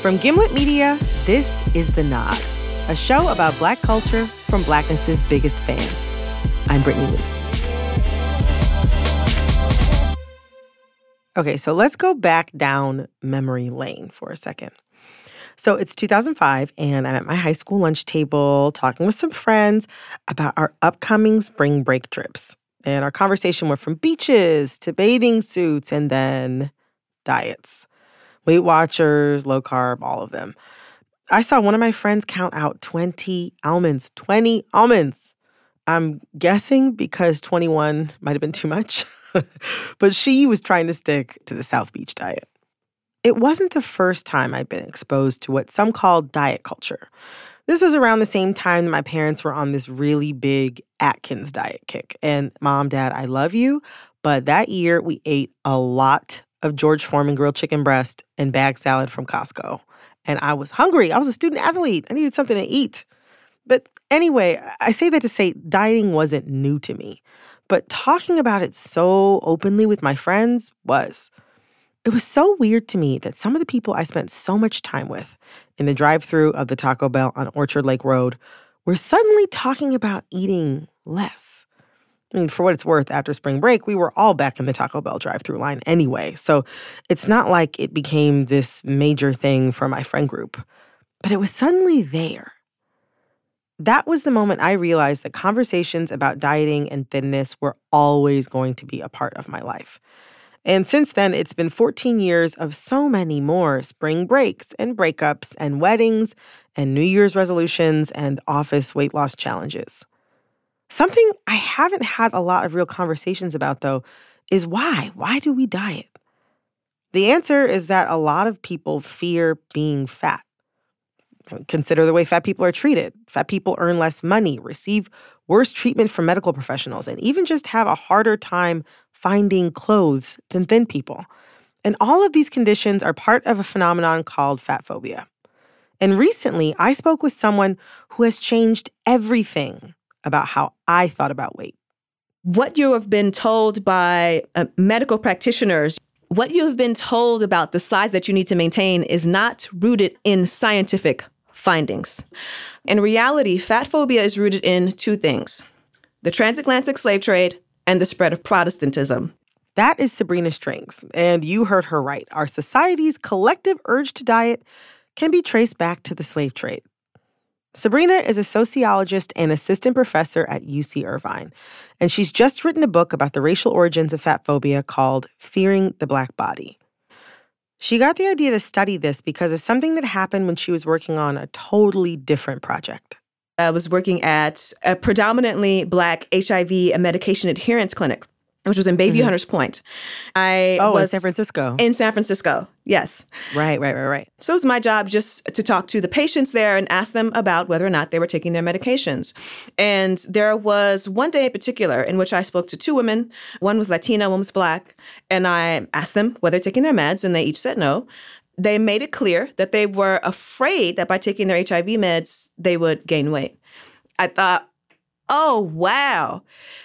From Gimlet Media, this is The Nod, a show about Black culture from Blackness's biggest fans. I'm Brittany Luce. Okay, so let's go back down memory lane for a second. So it's 2005, and I'm at my high school lunch table talking with some friends about our upcoming spring break trips. And our conversation went from beaches to bathing suits and then diets. Weight Watchers, low carb, all of them. I saw one of my friends count out 20 almonds. 20 almonds. I'm guessing because 21 might have been too much, but she was trying to stick to the South Beach diet. It wasn't the first time I'd been exposed to what some call diet culture. This was around the same time that my parents were on this really big Atkins diet kick. And mom, dad, I love you. But that year we ate a lot of George Foreman grilled chicken breast and bag salad from Costco. And I was hungry. I was a student athlete. I needed something to eat. But anyway, I say that to say dieting wasn't new to me. But talking about it so openly with my friends was. It was so weird to me that some of the people I spent so much time with in the drive through of the Taco Bell on Orchard Lake Road were suddenly talking about eating less. I mean, for what it's worth, after spring break, we were all back in the Taco Bell drive through line anyway. So it's not like it became this major thing for my friend group, but it was suddenly there. That was the moment I realized that conversations about dieting and thinness were always going to be a part of my life. And since then, it's been 14 years of so many more spring breaks and breakups and weddings and New Year's resolutions and office weight loss challenges. Something I haven't had a lot of real conversations about, though, is why? Why do we diet? The answer is that a lot of people fear being fat. Consider the way fat people are treated. Fat people earn less money, receive worse treatment from medical professionals, and even just have a harder time finding clothes than thin people. And all of these conditions are part of a phenomenon called fat phobia. And recently, I spoke with someone who has changed everything about how I thought about weight. What you have been told by uh, medical practitioners, what you have been told about the size that you need to maintain is not rooted in scientific findings. In reality, fat phobia is rooted in two things the transatlantic slave trade and the spread of Protestantism. That is Sabrina Strings, and you heard her right. Our society's collective urge to diet can be traced back to the slave trade. Sabrina is a sociologist and assistant professor at UC Irvine, and she's just written a book about the racial origins of fat phobia called Fearing the Black Body. She got the idea to study this because of something that happened when she was working on a totally different project. I was working at a predominantly Black HIV and medication adherence clinic which was in Bayview mm-hmm. Hunters Point. I oh, was in San Francisco. In San Francisco, yes. Right, right, right, right. So it was my job just to talk to the patients there and ask them about whether or not they were taking their medications. And there was one day in particular in which I spoke to two women. One was Latina, one was Black, and I asked them whether they're taking their meds, and they each said no. They made it clear that they were afraid that by taking their HIV meds, they would gain weight. I thought, oh, wow,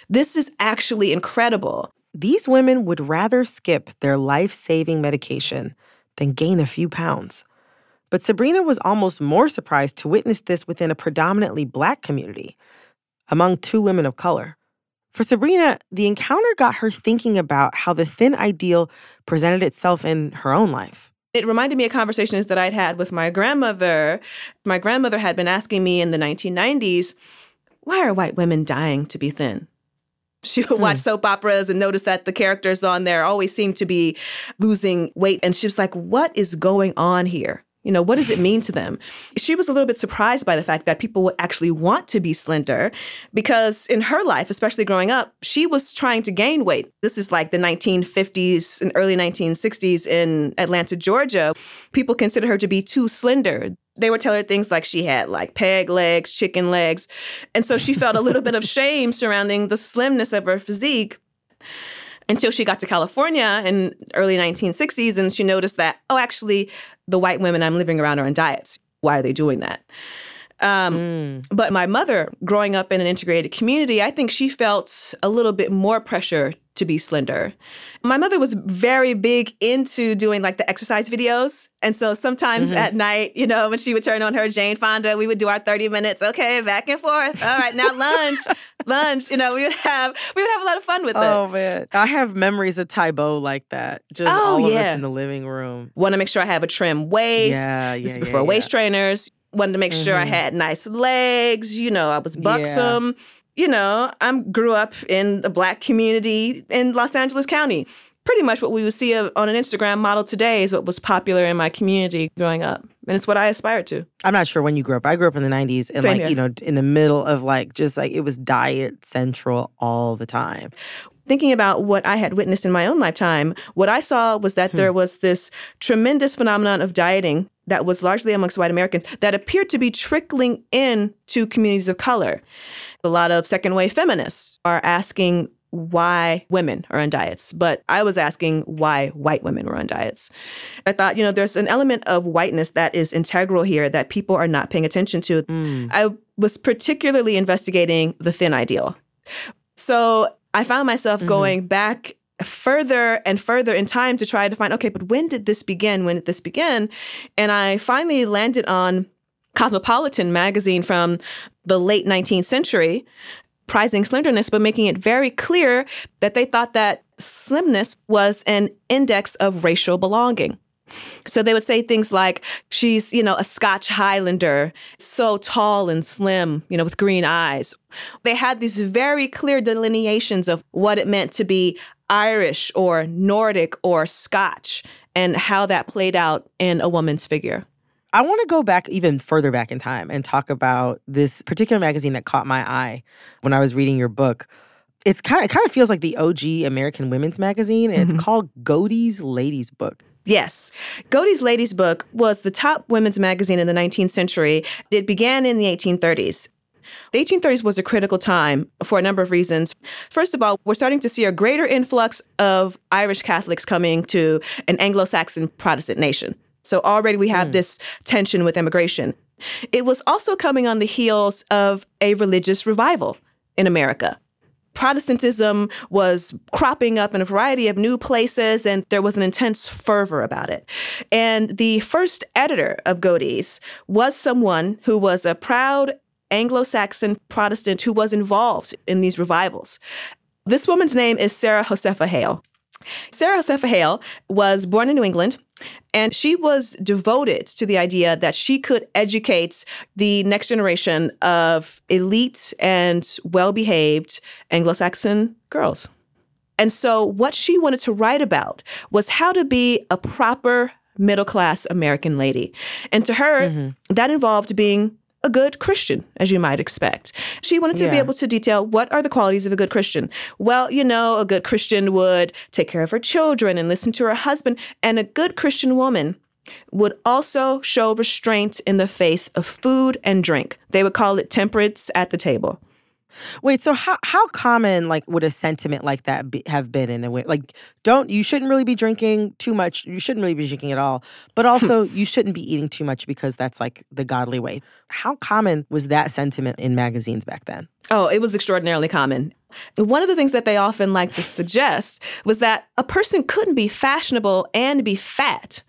this is actually incredible. These women would rather skip their life saving medication than gain a few pounds. But Sabrina was almost more surprised to witness this within a predominantly black community, among two women of color. For Sabrina, the encounter got her thinking about how the thin ideal presented itself in her own life. It reminded me of conversations that I'd had with my grandmother. My grandmother had been asking me in the 1990s, why are white women dying to be thin? She would watch hmm. soap operas and notice that the characters on there always seem to be losing weight. And she was like, What is going on here? You know, what does it mean to them? She was a little bit surprised by the fact that people would actually want to be slender because in her life, especially growing up, she was trying to gain weight. This is like the 1950s and early 1960s in Atlanta, Georgia. People consider her to be too slender. They would tell her things like she had like peg legs, chicken legs. And so she felt a little bit of shame surrounding the slimness of her physique until she got to California in early 1960s and she noticed that, oh, actually, the white women I'm living around are on diets. Why are they doing that? Um, Mm. But my mother, growing up in an integrated community, I think she felt a little bit more pressure to be slender. My mother was very big into doing like the exercise videos. And so sometimes Mm-hmm. at night, you know, when she would turn on her Jane Fonda, we would do our 30 minutes, okay, back and forth. All right, now lunge, lunge. You know, we would have we would have a lot of fun with it. Oh man, I have memories of Tae Bo like that. Just Oh, all of us in the living room. Want to make sure I have a trim waist. Yeah, This is yeah, before yeah, waist trainers. Wanted to make sure I Mhm. had nice legs. You know, I was buxom. You know, I grew up in the black community in Los Angeles County. Pretty much what we would see on an Instagram model today is what was popular in my community growing up. And it's what I aspired to. I'm not sure when you grew up. I grew up in the 90s and Same like, here. you know, in the middle of like just like it was diet central all the time. Thinking about what I had witnessed in my own lifetime, what I saw was that there was this tremendous phenomenon of dieting that was largely amongst white Americans that appeared to be trickling in to communities of color. A lot of second wave feminists are asking why women are on diets, but I was asking why white women were on diets. I thought, you know, there's an element of whiteness that is integral here that people are not paying attention to. Mm. I was particularly investigating the thin ideal. So I found myself Mhm. going back further and further in time to try to find, okay, but when did this begin? When did this begin? And I finally landed on Cosmopolitan magazine from the late 19th century, prizing slenderness, but making it very clear that they thought that slimness was an index of racial belonging. So they would say things like, she's, you know, a Scotch Highlander, so tall and slim, you know, with green eyes. They had these very clear delineations of what it meant to be Irish or Nordic or Scotch and how that played out in a woman's figure. I want to go back even further back in time and talk about this particular magazine that caught my eye when I was reading your book. It's kind of, it kind of feels like the OG American women's magazine, and it's mm-hmm. called Godey's Lady's Book. Yes. Godey's Lady's Book was the top women's magazine in the 19th century. It began in the 1830s. The 1830s was a critical time for a number of reasons. First of all, we're starting to see a greater influx of Irish Catholics coming to an Anglo Saxon Protestant nation. So already we have hmm. this tension with immigration. It was also coming on the heels of a religious revival in America. Protestantism was cropping up in a variety of new places, and there was an intense fervor about it. And the first editor of Godey's was someone who was a proud Anglo Saxon Protestant who was involved in these revivals. This woman's name is Sarah Josepha Hale. Sarah Josepha Hale was born in New England, and she was devoted to the idea that she could educate the next generation of elite and well behaved Anglo Saxon girls. And so, what she wanted to write about was how to be a proper middle class American lady. And to her, mm-hmm. that involved being a good Christian, as you might expect. She wanted to be able to detail what are the qualities of a good Christian. Well, you know, a good Christian would take care of her children and listen to her husband, and a good Christian woman would also show restraint in the face of food and drink. They would call it temperance at the table. Wait, so how how common like would a sentiment like that be, have been in a way? Like, don't you shouldn't really be drinking too much. You shouldn't really be drinking at all. But hmm. also, you shouldn't be eating too much because that's like the godly way. How common was that sentiment in magazines back then? Oh, it was extraordinarily common. One of the things that they often like to suggest was that a person couldn't be fashionable and be fat.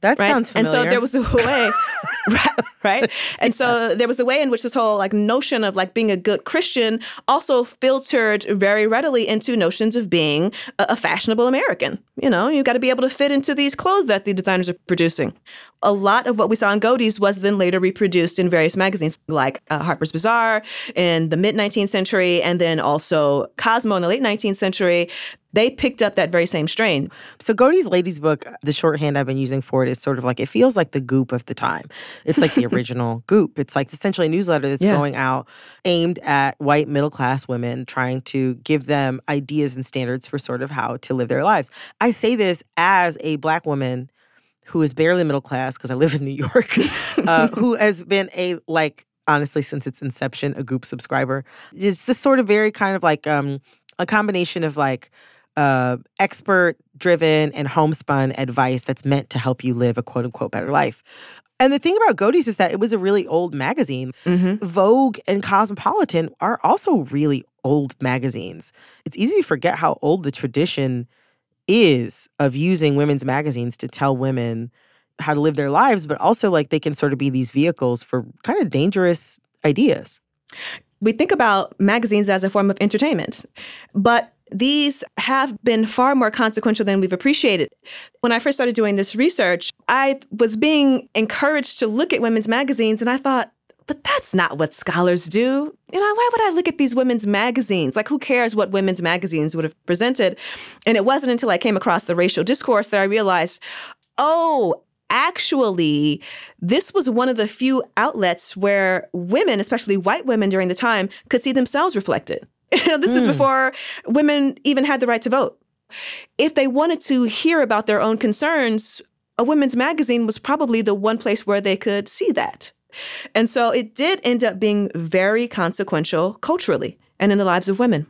That right? sounds and so there was a way, right? And so there was a way in which this whole like notion of like being a good Christian also filtered very readily into notions of being a, a fashionable American. You know, you've got to be able to fit into these clothes that the designers are producing. A lot of what we saw in Godey's was then later reproduced in various magazines like uh, Harper's Bazaar in the mid 19th century, and then also Cosmo in the late 19th century. They picked up that very same strain. So Godey's Lady's Book, the shorthand I've been using for it is sort of like it feels like the Goop of the time. It's like the original Goop. It's like essentially a newsletter that's Yeah. going out aimed at white middle class women, trying to give them ideas and standards for sort of how to live their lives. I say this as a black woman who is barely middle class because I live in New York, uh, who has been a like honestly since its inception a Goop subscriber. It's this sort of very kind of like um, a combination of like uh, expert driven and homespun advice that's meant to help you live a quote unquote better life. And the thing about Godey's is that it was a really old magazine. Mm-hmm. Vogue and Cosmopolitan are also really old magazines. It's easy to forget how old the tradition is of using women's magazines to tell women how to live their lives, but also like they can sort of be these vehicles for kind of dangerous ideas. We think about magazines as a form of entertainment, but these have been far more consequential than we've appreciated. When I first started doing this research, I was being encouraged to look at women's magazines, and I thought, but that's not what scholars do. You know, why would I look at these women's magazines? Like, who cares what women's magazines would have presented? And it wasn't until I came across the racial discourse that I realized, oh, actually, this was one of the few outlets where women, especially white women during the time, could see themselves reflected. this mm. is hmm. before women even had the right to vote. If they wanted to hear about their own concerns, a women's magazine was probably the one place where they could see that. And so it did end up being very consequential culturally and in the lives of women.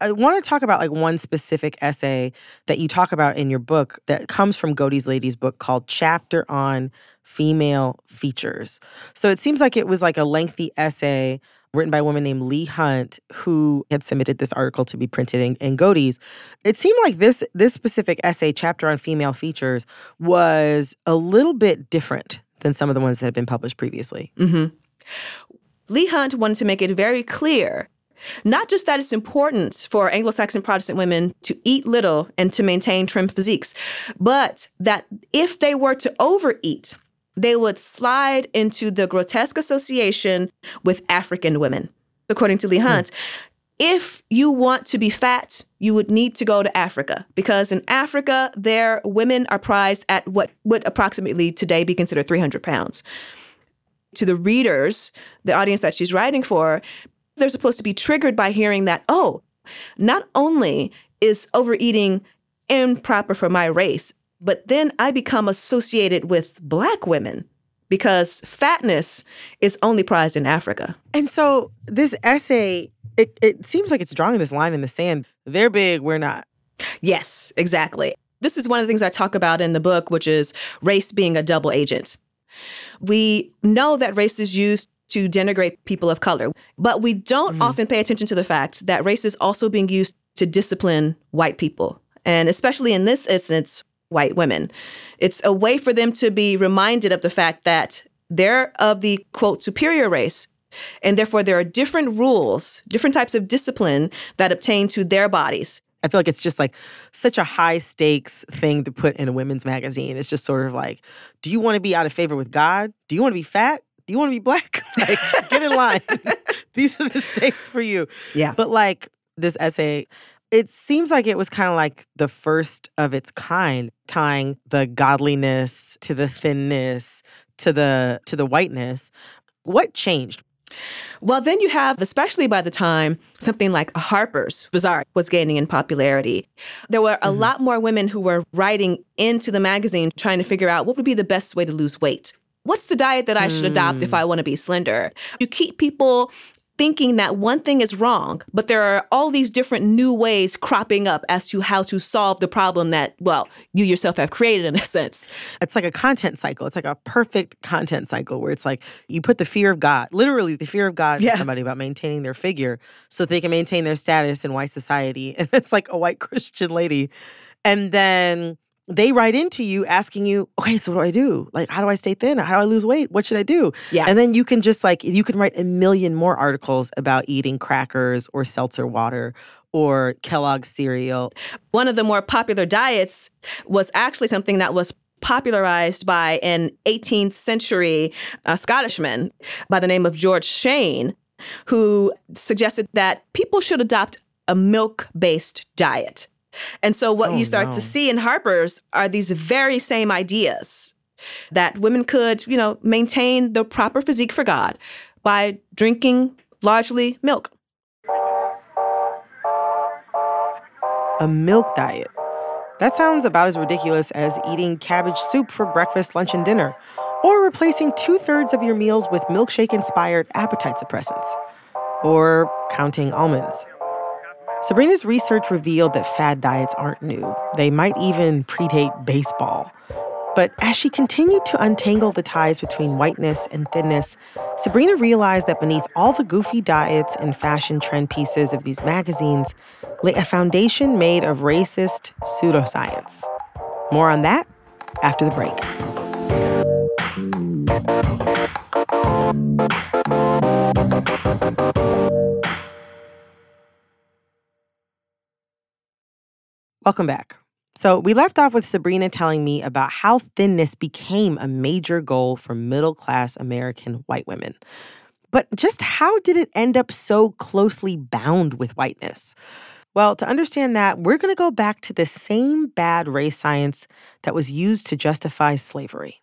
I want to talk about like one specific essay that you talk about in your book that comes from Godey's Lady's book called Chapter on Female Features. So it seems like it was like a lengthy essay written by a woman named Leigh Hunt who had submitted this article to be printed in, in Godey's. It seemed like this this specific essay, Chapter on Female Features, was a little bit different than some of the ones that had been published previously. Mm-hmm. Leigh Hunt wanted to make it very clear not just that it's important for Anglo Saxon Protestant women to eat little and to maintain trim physiques, but that if they were to overeat, they would slide into the grotesque association with African women. According to Leigh Hunt, mm. if you want to be fat, you would need to go to Africa because in Africa, their women are prized at what would approximately today be considered 300 pounds. To the readers, the audience that she's writing for, they're supposed to be triggered by hearing that, oh, not only is overeating improper for my race, but then I become associated with black women because fatness is only prized in Africa. And so this essay, it, it seems like it's drawing this line in the sand. They're big, we're not. Yes, exactly. This is one of the things I talk about in the book, which is race being a double agent. We know that race is used to denigrate people of color, but we don't mm-hmm. often pay attention to the fact that race is also being used to discipline white people. And especially in this instance, white women. It's a way for them to be reminded of the fact that they're of the quote superior race. And therefore, there are different rules, different types of discipline that obtain to their bodies. I feel like it's just like such a high stakes thing to put in a women's magazine. It's just sort of like, do you want to be out of favor with God? Do you want to be fat? Do you want to be black? like, get in line. These are the stakes for you. Yeah. But like this essay, it seems like it was kind of like the first of its kind, tying the godliness to the thinness to the to the whiteness. What changed? Well, then you have, especially by the time something like Harper's Bazaar was gaining in popularity, there were a mm-hmm. lot more women who were writing into the magazine trying to figure out what would be the best way to lose weight. What's the diet that I should adopt if mm. I want to be slender? You keep people thinking that one thing is wrong, but there are all these different new ways cropping up as to how to solve the problem that, well, you yourself have created in a sense. It's like a content cycle. It's like a perfect content cycle where it's like you put the fear of God, literally the fear of God yeah. to somebody about maintaining their figure so they can maintain their status in white society. And it's like a white Christian lady. And then they write into you asking you, okay, so what do I do? Like, how do I stay thin? How do I lose weight? What should I do? Yeah. And then you can just like, you can write a million more articles about eating crackers or seltzer water or Kellogg's cereal. One of the more popular diets was actually something that was popularized by an 18th century uh, Scottishman by the name of George Cheyne, who suggested that people should adopt a milk based diet. And so what oh, you start no. to see in Harper's are these very same ideas that women could, you know, maintain the proper physique for God by drinking largely milk. A milk diet. That sounds about as ridiculous as eating cabbage soup for breakfast, lunch, and dinner, or replacing two thirds of your meals with milkshake inspired appetite suppressants, or counting almonds. Sabrina's research revealed that fad diets aren't new. They might even predate baseball. But as she continued to untangle the ties between whiteness and thinness, Sabrina realized that beneath all the goofy diets and fashion trend pieces of these magazines lay a foundation made of racist pseudoscience. More on that after the break. Welcome back. So, we left off with Sabrina telling me about how thinness became a major goal for middle class American white women. But just how did it end up so closely bound with whiteness? Well, to understand that, we're going to go back to the same bad race science that was used to justify slavery.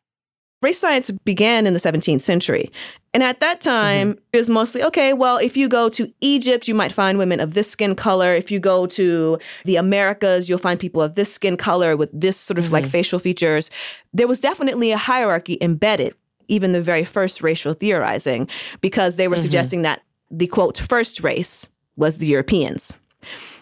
Race science began in the 17th century. And at that time, mm-hmm. it was mostly okay, well, if you go to Egypt, you might find women of this skin color. If you go to the Americas, you'll find people of this skin color with this sort of mm-hmm. like facial features. There was definitely a hierarchy embedded, even the very first racial theorizing, because they were mm-hmm. suggesting that the quote, first race was the Europeans.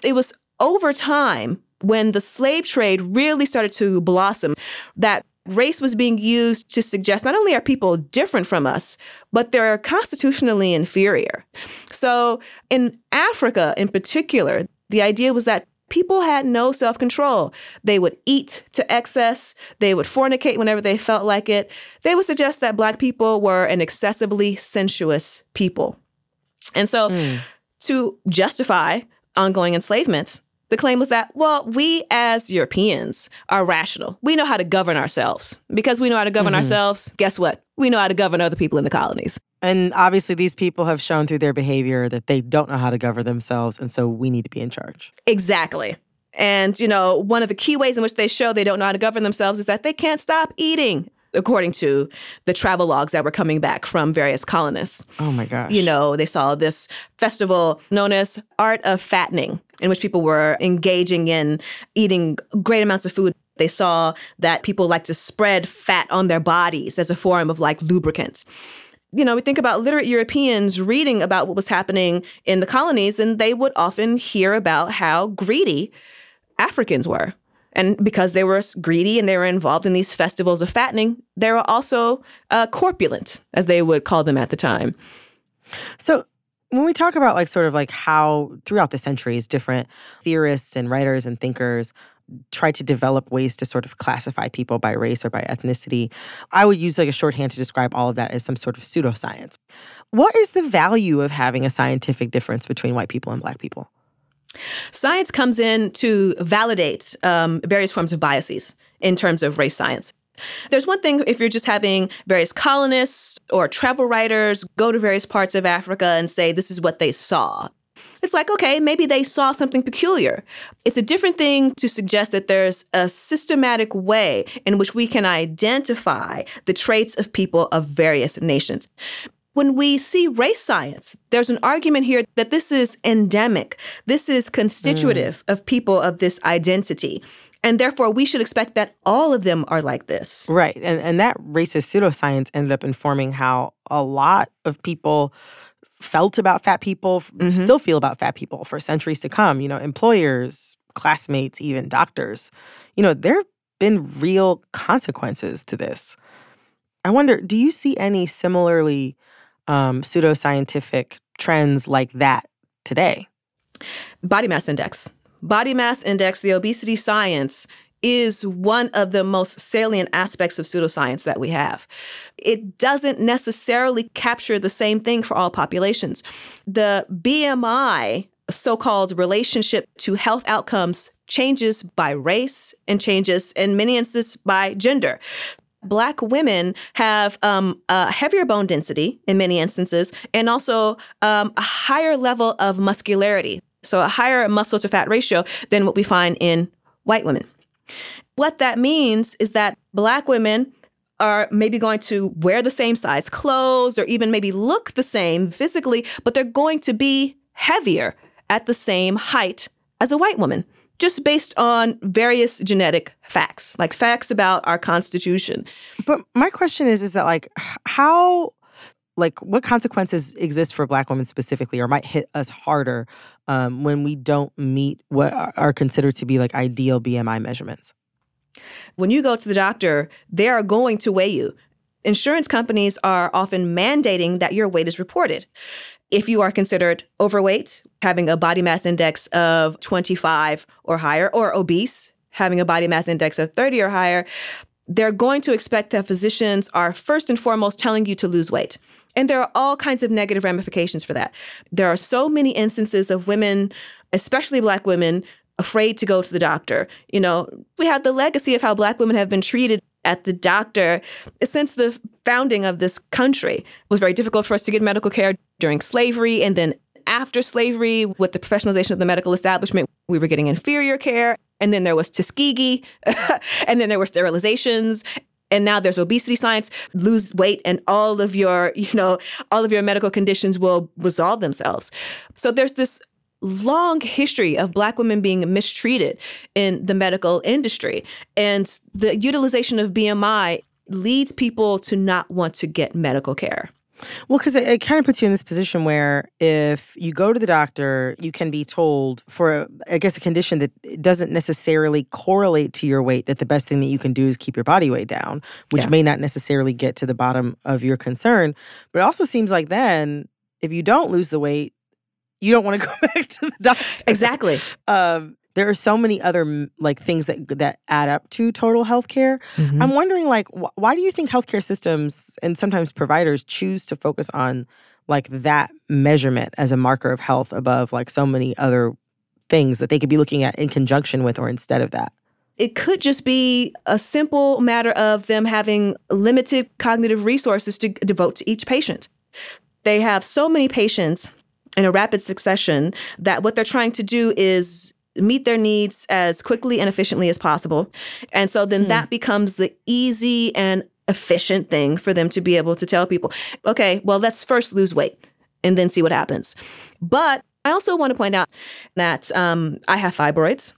It was over time when the slave trade really started to blossom that race was being used to suggest not only are people different from us, but they're constitutionally inferior. So in Africa in particular, the idea was that people had no self control. They would eat to excess, they would fornicate whenever they felt like it. They would suggest that Black people were an excessively sensuous people. And so mm. to justify ongoing enslavement, the claim was that, well, we as Europeans are rational. We know how to govern ourselves. Because we know how to govern mm-hmm. ourselves, guess what? We know how to govern other people in the colonies. And obviously, these people have shown through their behavior that they don't know how to govern themselves. And so we need to be in charge. Exactly. And, you know, one of the key ways in which they show they don't know how to govern themselves is that they can't stop eating according to the travel logs that were coming back from various colonists. Oh my gosh. You know, they saw this festival known as Art of Fattening, in which people were engaging in eating great amounts of food. They saw that people like to spread fat on their bodies as a form of like lubricant you know, we think about literate Europeans reading about what was happening in the colonies, and they would often hear about how greedy Africans were. And because they were greedy and they were involved in these festivals of fattening, they were also uh, corpulent, as they would call them at the time. So, when we talk about like sort of like how throughout the centuries different theorists and writers and thinkers tried to develop ways to sort of classify people by race or by ethnicity i would use like a shorthand to describe all of that as some sort of pseudoscience what is the value of having a scientific difference between white people and black people Science comes in to validate um, various forms of biases in terms of race science. There's one thing if you're just having various colonists or travel writers go to various parts of Africa and say this is what they saw. It's like, okay, maybe they saw something peculiar. It's a different thing to suggest that there's a systematic way in which we can identify the traits of people of various nations. When we see race science, there's an argument here that this is endemic. This is constitutive mm. of people of this identity. And therefore, we should expect that all of them are like this. Right. And, and that racist pseudoscience ended up informing how a lot of people felt about fat people, mm-hmm. still feel about fat people for centuries to come. You know, employers, classmates, even doctors. You know, there have been real consequences to this. I wonder, do you see any similarly um, pseudoscientific trends like that today? Body mass index. Body mass index, the obesity science, is one of the most salient aspects of pseudoscience that we have. It doesn't necessarily capture the same thing for all populations. The BMI, so called relationship to health outcomes, changes by race and changes in many instances by gender. Black women have um, a heavier bone density in many instances and also um, a higher level of muscularity. So, a higher muscle to fat ratio than what we find in white women. What that means is that Black women are maybe going to wear the same size clothes or even maybe look the same physically, but they're going to be heavier at the same height as a white woman just based on various genetic facts, like facts about our constitution. But my question is is that like how like what consequences exist for black women specifically or might hit us harder um, when we don't meet what are considered to be like ideal bmi measurements When you go to the doctor, they are going to weigh you. Insurance companies are often mandating that your weight is reported. If you are considered overweight, having a body mass index of 25 or higher, or obese, having a body mass index of 30 or higher, they're going to expect that physicians are first and foremost telling you to lose weight. And there are all kinds of negative ramifications for that. There are so many instances of women, especially Black women, afraid to go to the doctor. You know, we have the legacy of how Black women have been treated at the doctor since the founding of this country. It was very difficult for us to get medical care during slavery and then after slavery with the professionalization of the medical establishment we were getting inferior care and then there was tuskegee and then there were sterilizations and now there's obesity science. Lose weight and all of your you know all of your medical conditions will resolve themselves. So there's this long history of black women being mistreated in the medical industry. And the utilization of bmi leads people to not want to get medical care well, because it, it kind of puts you in this position where if you go to the doctor, you can be told for, I guess, a condition that doesn't necessarily correlate to your weight, that the best thing that you can do is keep your body weight down, which yeah. may not necessarily get to the bottom of your concern. But it also seems like then, if you don't lose the weight, you don't want to go back to the doctor. Exactly. Um, there are so many other like things that that add up to total health care. Mm-hmm. I'm wondering like wh- why do you think healthcare systems and sometimes providers choose to focus on like that measurement as a marker of health above like so many other things that they could be looking at in conjunction with or instead of that? It could just be a simple matter of them having limited cognitive resources to devote to each patient. They have so many patients in a rapid succession that what they're trying to do is meet their needs as quickly and efficiently as possible. And so then hmm. that becomes the easy and efficient thing for them to be able to tell people, okay, well, let's first lose weight and then see what happens. But I also want to point out that um, I have fibroids.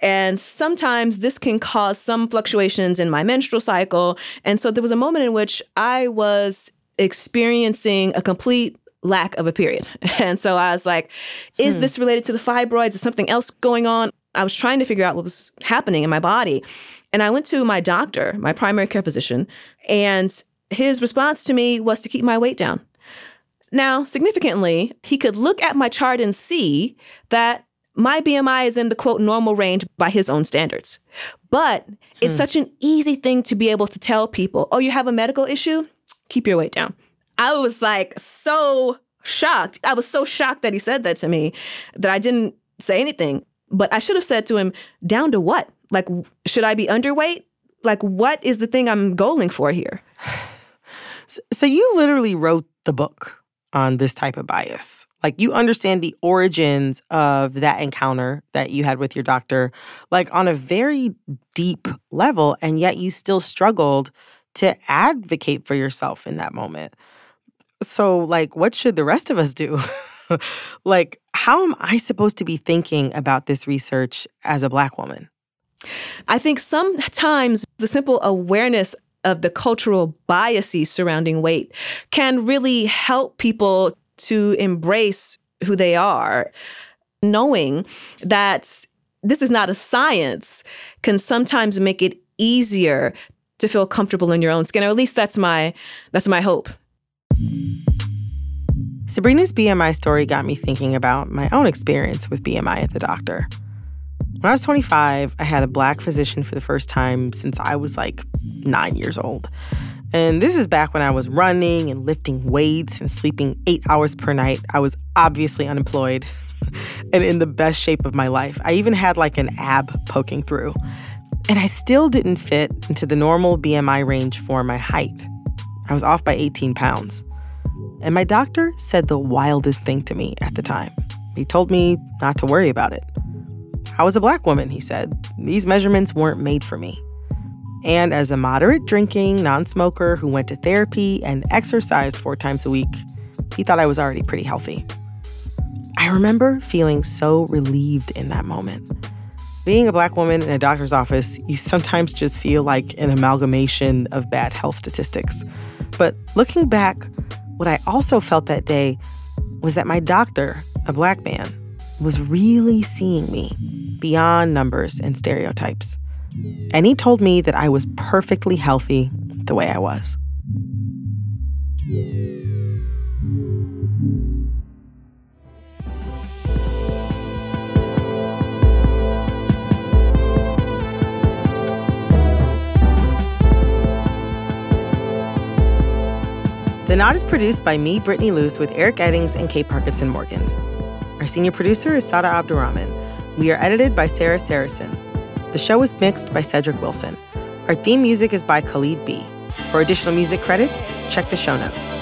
And sometimes this can cause some fluctuations in my menstrual cycle. And so there was a moment in which I was experiencing a complete lack of a period. And so I was like, is hmm. this related to the fibroids? Is something else going on? I was trying to figure out what was happening in my body. And I went to my doctor, my primary care physician, and his response to me was to keep my weight down. Now, significantly, he could look at my chart and see that my BMI is in the quote normal range by his own standards. But it's hmm. such an easy thing to be able to tell people, oh, you have a medical issue? Keep your weight down. I was like so shocked. I was so shocked that he said that to me that I didn't say anything. But I should have said to him, down to what? Like, should I be underweight? Like, what is the thing I'm goaling for here? So, you literally wrote the book on this type of bias. Like, you understand the origins of that encounter that you had with your doctor, like on a very deep level, and yet you still struggled to advocate for yourself in that moment. So, like, what should the rest of us do? like, how am I supposed to be thinking about this research as a Black woman? I think sometimes the simple awareness of the cultural biases surrounding weight can really help people to embrace who they are. Knowing that this is not a science can sometimes make it easier to feel comfortable in your own skin or at least that's my that's my hope Sabrina's BMI story got me thinking about my own experience with BMI at the doctor. When I was 25, I had a black physician for the first time since I was like nine years old. And this is back when I was running and lifting weights and sleeping eight hours per night. I was obviously unemployed and in the best shape of my life. I even had like an ab poking through. And I still didn't fit into the normal BMI range for my height. I was off by 18 pounds. And my doctor said the wildest thing to me at the time. He told me not to worry about it. I was a black woman, he said. These measurements weren't made for me. And as a moderate drinking non smoker who went to therapy and exercised four times a week, he thought I was already pretty healthy. I remember feeling so relieved in that moment. Being a black woman in a doctor's office, you sometimes just feel like an amalgamation of bad health statistics. But looking back, what I also felt that day was that my doctor, a black man, was really seeing me beyond numbers and stereotypes. And he told me that I was perfectly healthy the way I was. The Nod is produced by me, Brittany Luce, with Eric Eddings and Kate Parkinson Morgan. Our senior producer is Sada Abdurrahman. We are edited by Sara Sarasohn. The show is mixed by Cedric Wilson. Our theme music is by Khalid B. For additional music credits, check the show notes.